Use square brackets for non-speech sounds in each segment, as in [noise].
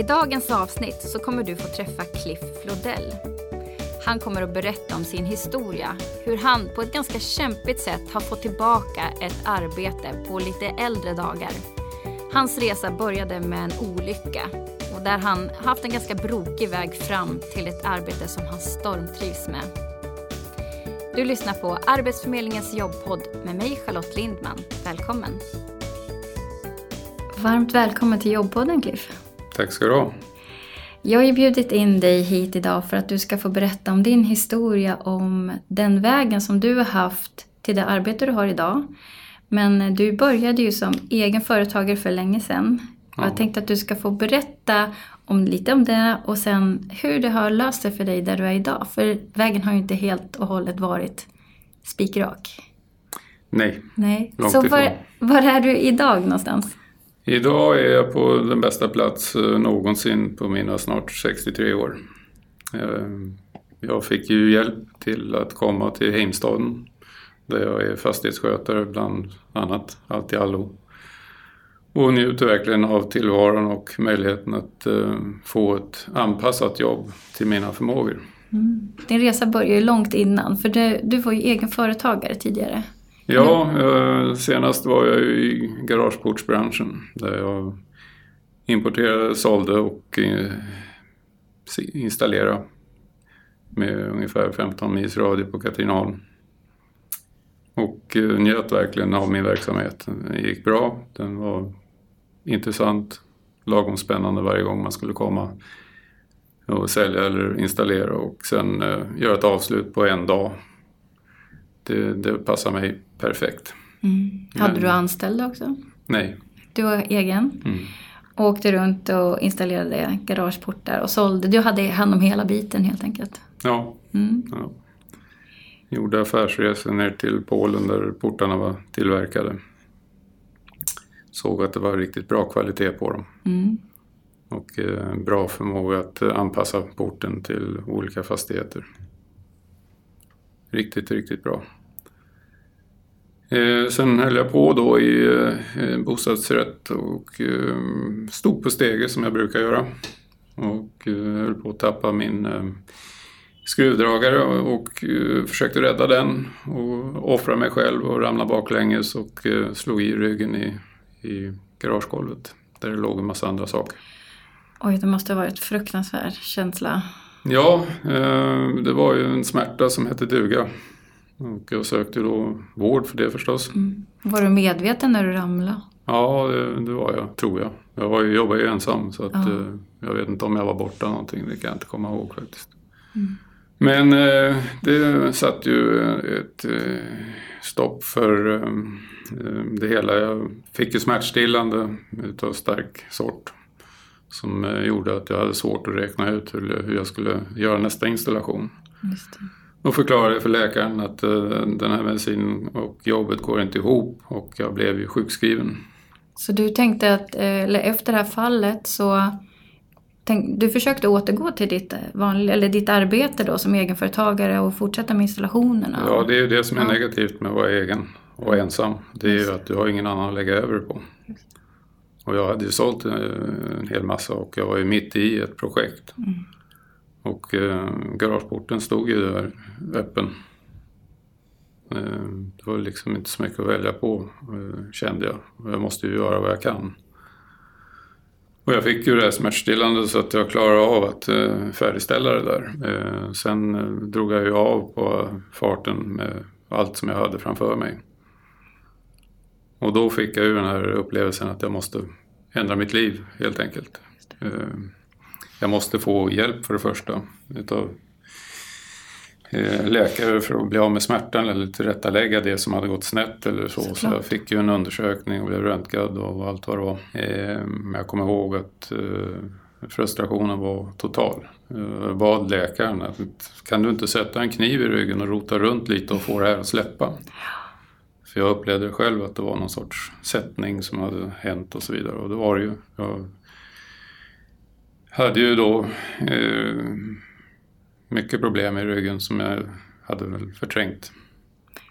I dagens avsnitt så kommer du få träffa Cliff Flodell. Han kommer att berätta om sin historia, hur han på ett ganska kämpigt sätt har fått tillbaka ett arbete på lite äldre dagar. Hans resa började med en olycka och där han haft en ganska brokig väg fram till ett arbete som han stormtrivs med. Du lyssnar på Arbetsförmedlingens jobbpodd med mig Charlotte Lindman. Välkommen! Varmt välkommen till jobbpodden Cliff. Tack ska du ha. Jag har ju bjudit in dig hit idag för att du ska få berätta om din historia om den vägen som du har haft till det arbete du har idag. Men du började ju som egen företagare för länge sedan. Ja. Jag tänkte att du ska få berätta om, lite om det och sen hur det har löst sig för dig där du är idag. För vägen har ju inte helt och hållet varit spikrak. Nej, Nej. långt Så var, var är du idag någonstans? Idag är jag på den bästa plats eh, någonsin på mina snart 63 år. Eh, jag fick ju hjälp till att komma till Heimstaden där jag är fastighetsskötare bland annat, allt i allo. Och njuter verkligen av tillvaron och möjligheten att eh, få ett anpassat jobb till mina förmågor. Mm. Din resa började ju långt innan, för du, du var ju egen företagare tidigare. Ja, uh, senast var jag i garageportsbranschen där jag importerade, sålde och uh, installerade med ungefär 15 mils radie på Katrineholm. Och njöt verkligen av min verksamhet. Den gick bra, den var intressant, lagom spännande varje gång man skulle komma och sälja eller installera och sen eh, göra ett avslut på en dag. Det, det passar mig perfekt. Mm. Hade Men, du anställda också? Nej. Du var egen? Mm. Och åkte runt och installerade garageportar och sålde. Du hade hand om hela biten helt enkelt? Ja. Mm. ja. Gjorde affärsresor ner till Polen där portarna var tillverkade såg att det var riktigt bra kvalitet på dem. Mm. Och eh, bra förmåga att anpassa porten till olika fastigheter. Riktigt, riktigt bra. Eh, sen höll jag på då i eh, bostadsrätt och eh, stod på steget som jag brukar göra. Och höll på att tappa min skruvdragare och försökte rädda den och offra mig själv och ramla baklänges och slog i ryggen i i garagegolvet där det låg en massa andra saker. Oj, det måste ha varit fruktansvärd känsla. Ja, det var ju en smärta som hette duga. Och jag sökte då vård för det förstås. Mm. Var du medveten när du ramlade? Ja, det, det var jag, tror jag. Jag var jobbade ju ensam så att, ja. eh, jag vet inte om jag var borta någonting. Det kan jag inte komma ihåg faktiskt. Mm. Men eh, det satt ju ett eh, stopp för det hela. Jag fick ju smärtstillande utav stark sort som gjorde att jag hade svårt att räkna ut hur jag skulle göra nästa installation. Och förklarade för läkaren att eh, den här medicinen och jobbet går inte ihop och jag blev ju sjukskriven. Så du tänkte att, eller efter det här fallet så du försökte återgå till ditt, vanliga, eller ditt arbete då som egenföretagare och fortsätta med installationerna? Ja, det är det som är ja. negativt med att vara egen och ensam. Det är ju att du har ingen annan att lägga över på. Och jag hade ju sålt eh, en hel massa och jag var ju mitt i ett projekt. Mm. Och eh, garageporten stod ju där öppen. Eh, det var liksom inte så mycket att välja på eh, kände jag. Jag måste ju göra vad jag kan. Och jag fick ju det här smärtstillande så att jag klarade av att eh, färdigställa det där. Eh, sen eh, drog jag ju av på farten med allt som jag hade framför mig. Och då fick jag ju den här upplevelsen att jag måste ändra mitt liv helt enkelt. Eh, jag måste få hjälp för det första utav Eh, läkare för att bli av med smärtan eller tillrättalägga det som hade gått snett eller så. Så, så jag fick ju en undersökning och blev röntgad och allt vad det var. Eh, men jag kommer ihåg att eh, frustrationen var total. Jag bad läkaren att kan du inte sätta en kniv i ryggen och rota runt lite och få det här att släppa? För jag upplevde själv att det var någon sorts sättning som hade hänt och så vidare. Och det var det ju. Jag hade ju då eh, mycket problem i ryggen som jag hade väl förträngt.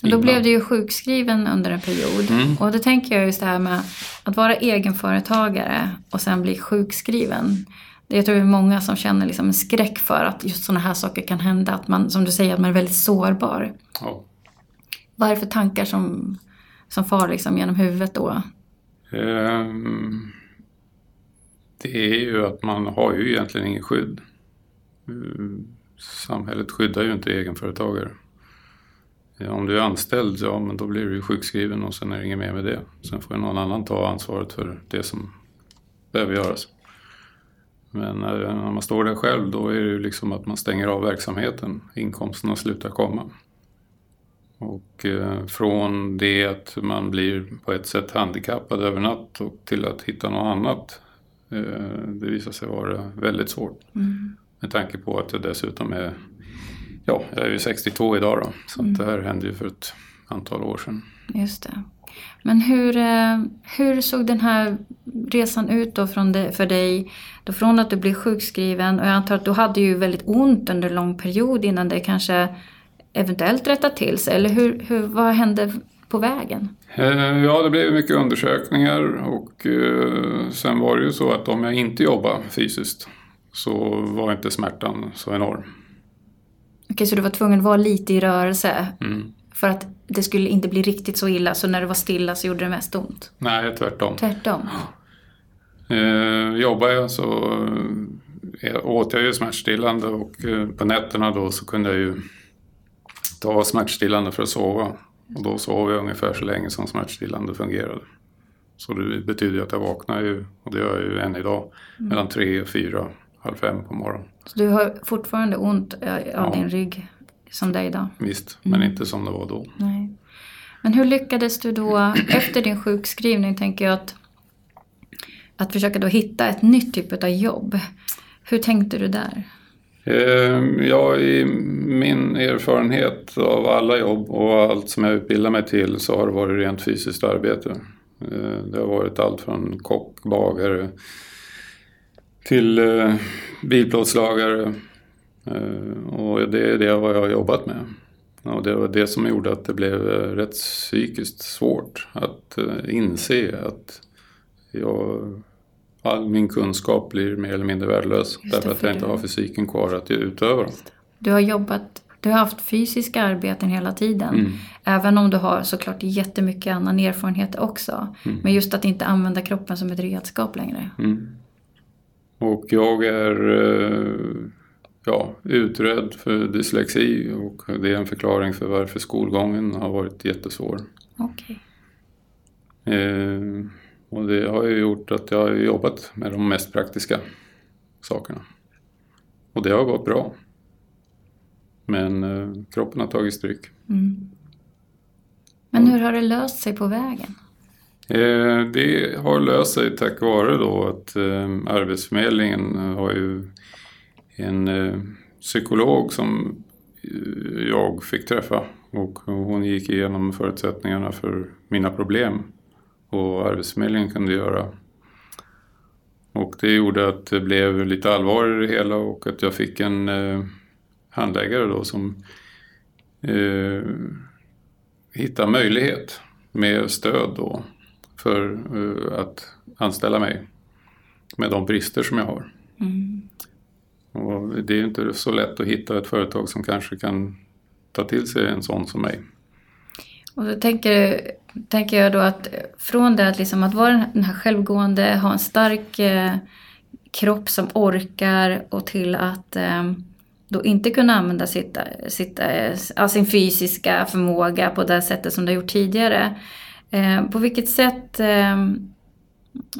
Då blev du ju sjukskriven under en period. Mm. Och då tänker jag just det här med att vara egenföretagare och sen bli sjukskriven. jag tror det är många som känner liksom en skräck för att just sådana här saker kan hända. Att man, som du säger, att man är väldigt sårbar. Ja. Vad är det för tankar som, som far liksom genom huvudet då? Ehm, det är ju att man har ju egentligen ingen skydd. Mm, samhället skyddar ju inte egenföretagare. Om du är anställd, ja men då blir du ju sjukskriven och sen är det inget mer med det. Sen får ju någon annan ta ansvaret för det som behöver göras. Men eh, när, man står där själv då är det ju liksom att man stänger av verksamheten. Inkomsterna slutar komma. Och eh, från det att man blir på ett sätt handikappad över natt och till att hitta något annat. Eh, det visar sig vara väldigt svårt. Med tanke på att det dessutom är, ja, jag är ju 62 idag då. Så att det här hände ju för ett antal år sedan. Just det. Men hur, eh, hur såg den här resan ut då från det, för dig? Då från att du blev sjukskriven och jag antar att du hade ju väldigt ont under en lång period innan det kanske eventuellt rättade till sig. Eller hur, hur, vad hände på vägen? Eh, Ja, det blev mycket undersökningar och eh, sen var det ju så att om jag inte jobbade fysiskt så var inte smärtan så enorm. Okej, så du var tvungen att vara lite i rörelse Mm. för att det skulle inte bli riktigt så illa så när du var stilla så gjorde det mest ont? Nej, tvärtom. Tvärtom? Eh, jobbade jag så åt jag ju smärtstillande och på nätterna då så kunde jag ju ta smärtstillande för att sova. Och då sov jag ungefär så länge som smärtstillande fungerade. Så det betyder att jag vaknar ju, och det gör jag ju än idag, mellan tre och fyra, halv fem på morgonen. Så du har fortfarande ont eh, av Ja. din rygg som det är idag? Visst, men inte som det var då. Nej. Men hur lyckades du då [clears throat] efter din sjukskrivning tänker jag att, att försöka då hitta ett nytt typ av jobb. Hur tänkte du där? Ehm, ja, i min erfarenhet av alla jobb och allt som jag utbildar mig till så har det varit rent fysiskt arbete. Ehm, det har varit allt från kock, bagare till eh, bilplåtslagare. Ehm, och det är det vad jag har jobbat med. Och det var det som gjorde att det blev eh, rätt psykiskt svårt att eh, inse att jag, all min kunskap blir mer eller mindre värdelös Just det, därför att jag inte har fysiken kvar att utöva dem. Du har jobbat, du har haft fysiska arbeten hela tiden. Mm. Även om du har såklart jättemycket annan erfarenhet också. Men just att inte använda kroppen som ett redskap längre. Mm. Och jag är eh, ja, utredd för dyslexi och det är en förklaring för varför skolgången har varit jättesvår. Okej. Eh, och det har ju gjort att jag har jobbat med de mest praktiska sakerna. Och det har gått bra. Men eh, kroppen har tagit stryk. Mm. Men hur har det löst sig på vägen? Eh, det har löst sig tack vare då att eh, Arbetsförmedlingen har ju en eh, psykolog som eh, jag fick träffa och hon gick igenom förutsättningarna för mina problem och Arbetsförmedlingen kunde göra. Och det gjorde att det blev lite allvar i det hela och att jag fick en eh, handläggare då som eh, hittade möjlighet med stöd då för eh, att anställa mig med de brister som jag har. Mm. Och det är inte så lätt att hitta ett företag som kanske kan ta till sig en sån som mig. Och då tänker, tänker jag då att från det att, liksom att vara den här självgående, ha en stark eh, kropp som orkar och till att eh, då inte kunna använda sitt, sitt, eh, sin fysiska förmåga på det sättet som du har gjort tidigare. Eh, på vilket sätt eh,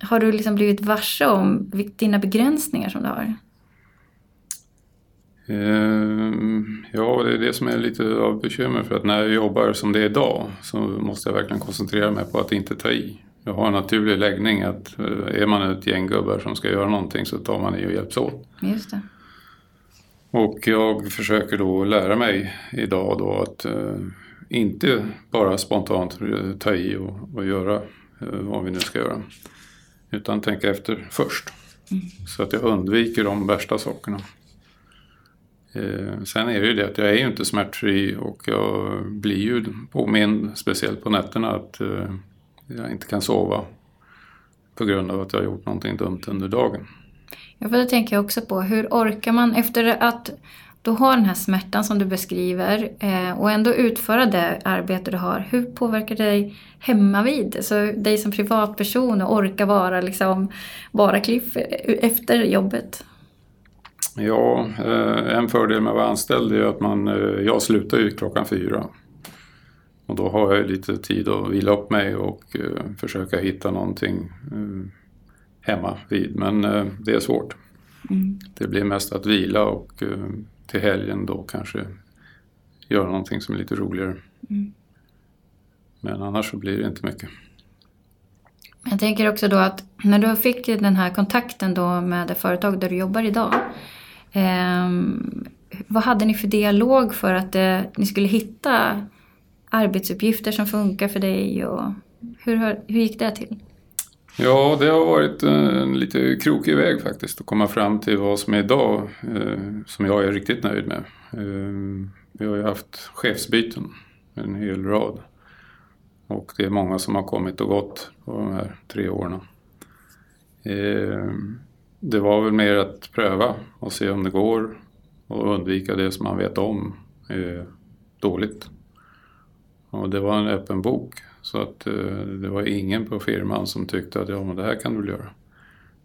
har du liksom blivit varse om dina begränsningar som du har? Ehm, Ja, det är det som är lite av bekymmer för att när jag jobbar som det är idag så måste jag verkligen koncentrera mig på att inte ta i. Jag har en naturlig läggning att eh, är man ett gäng gubbar som ska göra någonting så tar man i och hjälps åt. Just det. Och jag försöker då lära mig idag då att eh, inte bara spontant ta i och, och göra eh, vad vi nu ska göra. Utan tänka efter först. Så att jag undviker de värsta sakerna. Eh, sen är det ju det att jag är ju inte smärtfri och jag blir ju påmind, speciellt på nätterna, att eh, jag inte kan sova på grund av att jag har gjort någonting dumt under dagen. Ja, för det tänker jag också på. Hur orkar man efter att du har den här smärtan som du beskriver eh, och ändå utföra det arbete du har. Hur påverkar det dig hemma vid? Så dig som privatperson och orka vara liksom bara Cliff efter jobbet? Ja, eh, en fördel med att vara anställd är att man, eh, jag slutar ju klockan fyra. Och då har jag lite tid att vila upp mig och uh, försöka hitta någonting hemma vid. Men det är svårt. Mm. Det blir mest att vila och till helgen då kanske göra någonting som är lite roligare. Mm. Men annars så blir det inte mycket. Jag tänker också då att när du fick den här kontakten då med det företag där du jobbar idag. Eh, vad hade ni för dialog för att eh, ni skulle hitta arbetsuppgifter som funkar för dig? Och hur, hur gick det till? Ja, det har varit eh, en lite krokig väg faktiskt att komma fram till vad som är idag eh, som jag är riktigt nöjd med. Eh, vi har ju haft chefsbyten, en hel rad. Och det är många som har kommit och gått på de här tre åren. Ehm, det var väl mer att pröva och se om det går och undvika det som man vet om är dåligt. Och det var en öppen bok så att eh, det var ingen på firman som tyckte att ja men det här kan du göra.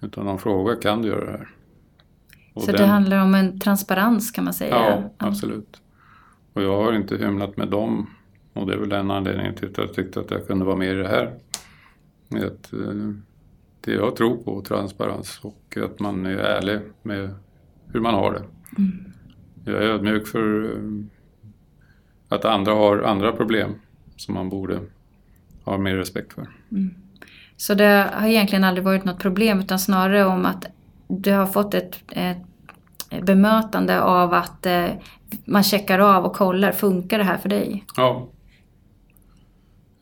Utan de frågade kan du göra det här? Och så den... det handlar om en transparens kan man säga? Ja, absolut. Och jag har inte hymlat med dem och det är väl en anledning till att jag tyckte att jag kunde vara med i det här. Att, eh, jag tror på, transparens och att man är ärlig med hur man har det. Mm. Jag är ödmjuk för eh, att andra har andra problem som man borde ha mer respekt för. Mm. Så det har egentligen aldrig varit något problem utan snarare om att du har fått ett, ett bemötande av att eh, man checkar av och kollar, funkar det här för dig? Ja.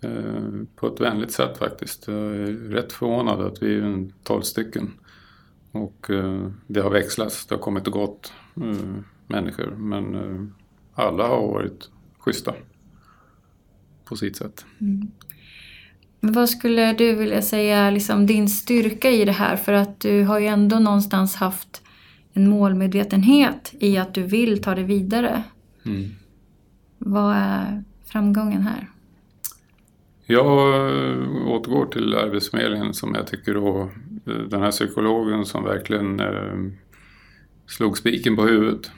Eh, på ett vänligt sätt faktiskt. Jag är rätt förvånad att vi är tolv stycken. Och eh, det har växlats, det har kommit och gått eh, människor. Men alla har varit schyssta på sitt sätt. Mm. Vad skulle du vilja säga liksom din styrka i det här? För att du har ju ändå någonstans haft en målmedvetenhet i att du vill ta det vidare. Mm. Vad är framgången här? Jag återgår till Arbetsförmedlingen som jag tycker då, den här psykologen som verkligen eh, slog spiken på huvudet.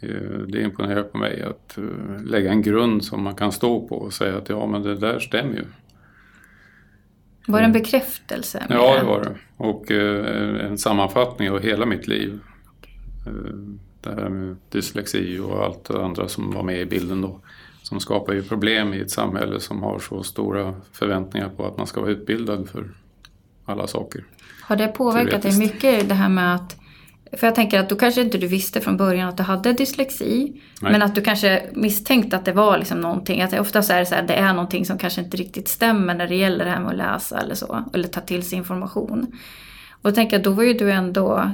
Eh, det imponerar på mig att eh, lägga en grund som man kan stå på och säga att ja men det där stämmer ju. Var det en bekräftelse? Ja det var det. Och eh, en sammanfattning av hela mitt liv. Det här med dyslexi och allt det andra som var med i bilden då. Som skapar ju problem i ett samhälle som har så stora förväntningar på att man ska vara utbildad för alla saker. Har det påverkat dig mycket det här med att för jag tänker att då kanske inte du visste från början att du hade dyslexi. Nej. Men att du kanske misstänkte att det var liksom någonting. Att oftast är det så här, det är någonting som kanske inte riktigt stämmer när det gäller det här med att läsa eller så. Eller ta till sig information. Och då tänker jag, då var ju du ändå,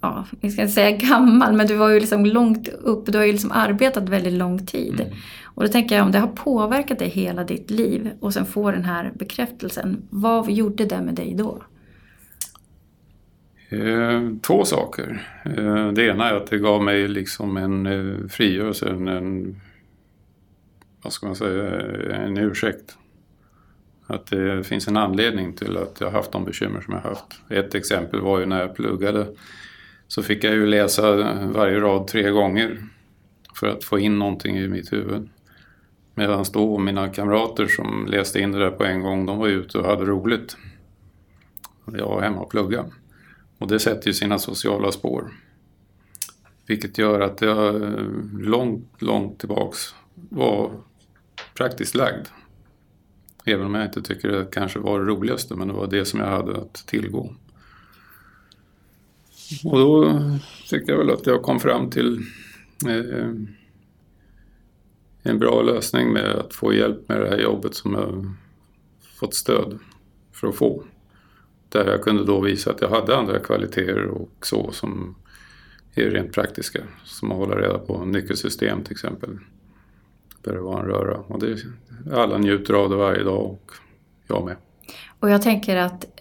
ja, vi ska inte säga gammal, men du var ju liksom långt upp. Du har ju liksom arbetat väldigt lång tid. Mm. Och då tänker jag, om det har påverkat dig hela ditt liv och sen får den här bekräftelsen. Vad gjorde det med dig då? Eh, två saker. Eh, det ena är att det gav mig liksom en eh, frigörelse, en, en, vad ska man säga, en ursäkt. Att det finns en anledning till att jag haft de bekymmer som jag haft. Ett exempel var ju när jag pluggade så fick jag ju läsa varje rad tre gånger för att få in någonting i mitt huvud. Medan då mina kamrater som läste in det där på en gång, de var ute och hade roligt. Jag var hemma och pluggade. Och det sätter ju sina sociala spår. Vilket gör att jag långt, långt tillbaks var praktiskt lagd. Även om jag inte tycker det kanske var det roligaste, men det var det som jag hade att tillgå. Och då tycker jag väl att jag kom fram till eh, en bra lösning med att få hjälp med det här jobbet som jag fått stöd för att få. Där jag kunde då visa att jag hade andra kvaliteter och så som är rent praktiska. Som att hålla reda på nyckelsystem till exempel. Där det var en röra. Och det, alla njuter av det varje dag och jag med. Och jag tänker att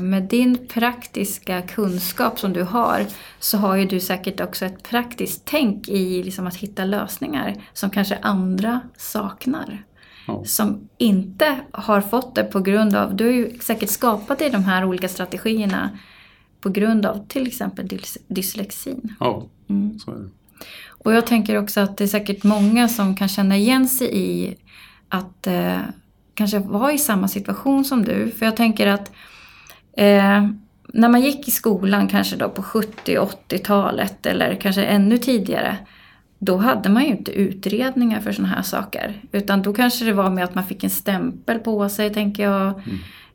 med din praktiska kunskap som du har så har ju du säkert också ett praktiskt tänk i liksom att hitta lösningar som kanske andra saknar. Ja. Som inte har fått det på grund av, du har ju säkert skapat dig de här olika strategierna på grund av till exempel dys- dyslexin. Ja, Mm. så är det. Och jag tänker också att det är säkert många som kan känna igen sig i att eh, kanske vara i samma situation som du. För jag tänker att eh, när man gick i skolan kanske då på 70-80-talet eller kanske ännu tidigare. Då hade man ju inte utredningar för sådana här saker. Utan då kanske det var med att man fick en stämpel på sig, tänker jag.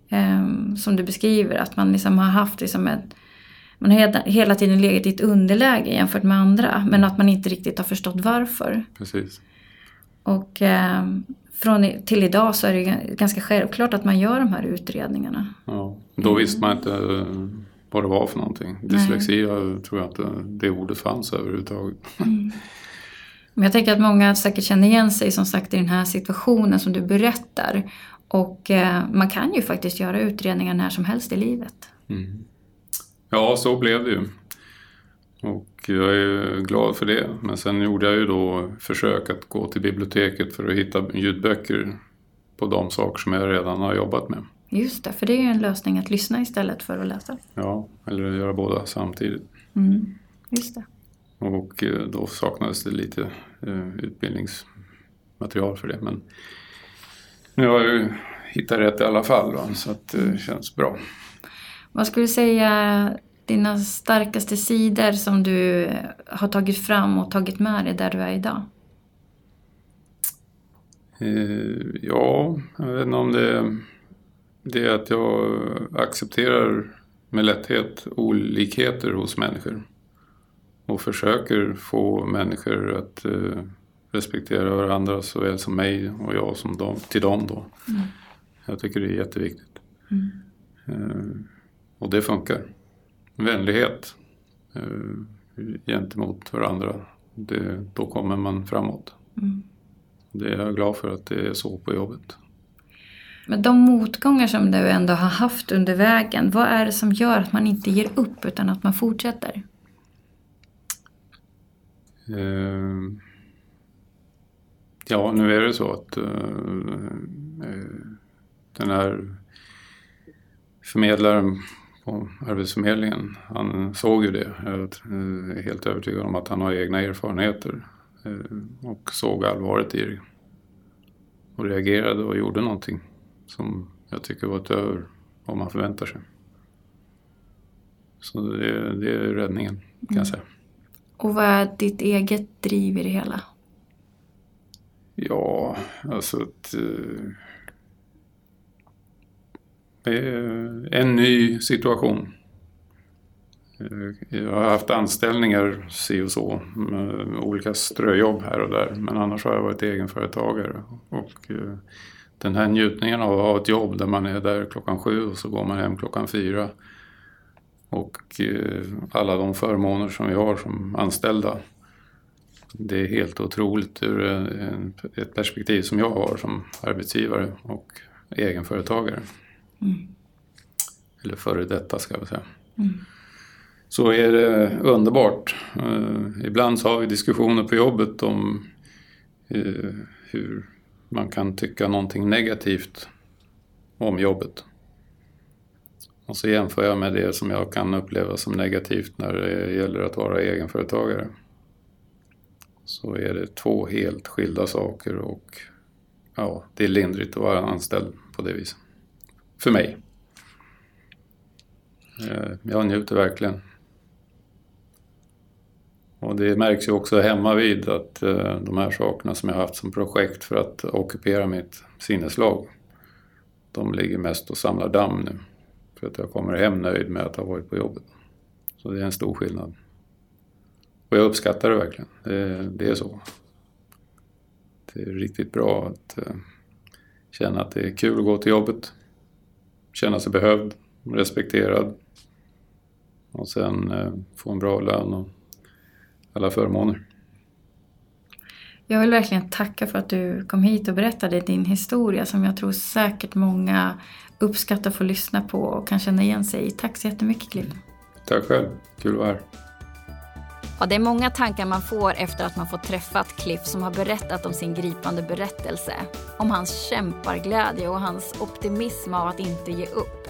Eh, som du beskriver, att man liksom har haft liksom ett man har hela- hela tiden legat i ett underläge jämfört med andra. Men att man inte riktigt har förstått varför. Precis. Och eh, från till idag så är det ganska självklart att man gör de här utredningarna. Ja. Då visste man inte eh, vad det var för någonting. Dyslexi jag tror jag inte det ordet fanns överhuvudtaget. [laughs] Men jag tänker att många säkert känner igen sig som sagt i den här situationen som du berättar. Och eh, man kan ju faktiskt göra utredningar när som helst i livet. Ja, så blev det ju. Och jag är glad för det. Men sen gjorde jag ju då försök att gå till biblioteket för att hitta ljudböcker på de saker som jag redan har jobbat med. Just det, för det är ju en lösning att lyssna istället för att läsa. Ja, eller göra båda samtidigt. Mm. Just det. Och eh, då saknades det lite eh, utbildningsmaterial för det. Men nu har jag ju hittat rätt i alla fall va? så det känns bra. Vad skulle du säga dina starkaste sidor som du har tagit fram och tagit med dig där du är idag? Eh, ja, jag vet inte om det, det är att jag accepterar med lätthet olikheter hos människor. Och försöker få människor att eh, respektera varandra såväl som mig och jag som dem, till dem då. Jag tycker det är jätteviktigt. Eh, och det funkar. Vänlighet eh, gentemot varandra, det, då kommer man framåt. Det är jag glad för att det är så på jobbet. Men de motgångar som du ändå har haft under vägen, vad är det som gör att man inte ger upp utan att man fortsätter? Eh, ja, nu är det så att eh, eh, den här förmedlaren på Arbetsförmedlingen, han såg ju det. Jag är helt övertygad om att han har egna erfarenheter eh, och såg allvaret i det. Och reagerade och gjorde någonting som jag tycker var utöver vad man förväntar sig. Så det, det är räddningen kan jag säga. Och vad är ditt eget driv i det hela? Ja, alltså att... Eh, en ny situation. Eh, jag har haft anställningar si och så, med olika ströjobb här och där. Men annars har jag varit egenföretagare. Och eh, den här njutningen av att ha ett jobb där man är där klockan sju och så går man hem klockan fyra. Och alla de förmåner som vi har som anställda. Det är helt otroligt ur ett perspektiv som jag har som arbetsgivare och egenföretagare. Eller före detta ska jag säga. Så är det underbart. Eh, ibland så har vi diskussioner på jobbet om eh, hur man kan tycka någonting negativt om jobbet. Och så jämför jag med det som jag kan uppleva som negativt när det gäller att vara egenföretagare så är det två helt skilda saker och ja, det är lindrigt att vara anställd på det viset. För mig. Eh, jag njuter verkligen. Och det märks ju också hemma vid att eh, de här sakerna som jag haft som projekt för att ockupera mitt sinneslag, de ligger mest och samlar damm nu. För att jag kommer hem nöjd med att ha varit på jobbet. Så det är en stor skillnad. Och jag uppskattar det verkligen. Det, det är så. Det är riktigt bra att eh, känna att det är kul att gå till jobbet. Känna sig behövd, respekterad. Och sen eh, få en bra lön och alla förmåner. Jag vill verkligen tacka för att du kom hit och berättade din historia som jag tror säkert många uppskattar att få lyssna på och kan känna igen sig i. Tack så jättemycket Cliff. Tack själv, kul att vara här. Ja, det är många tankar man får efter att man fått träffat Cliff som har berättat om sin gripande berättelse. Om hans kämparglädje och hans optimism av att inte ge upp.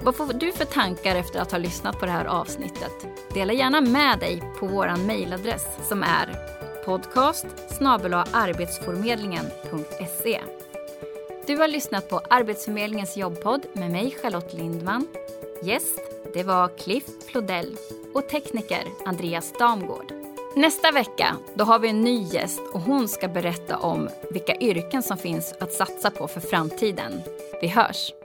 Vad får du för tankar efter att ha lyssnat på det här avsnittet? Dela gärna med dig på vår mejladress som är podcast arbetsförmedlingen.se. Du har lyssnat på Arbetsförmedlingens jobbpodd med mig Charlotte Lindman. Gäst, det var Cliff Flodell och tekniker Andreas Damgård. Nästa vecka då har vi en ny gäst och hon ska berätta om vilka yrken som finns att satsa på för framtiden. Vi hörs!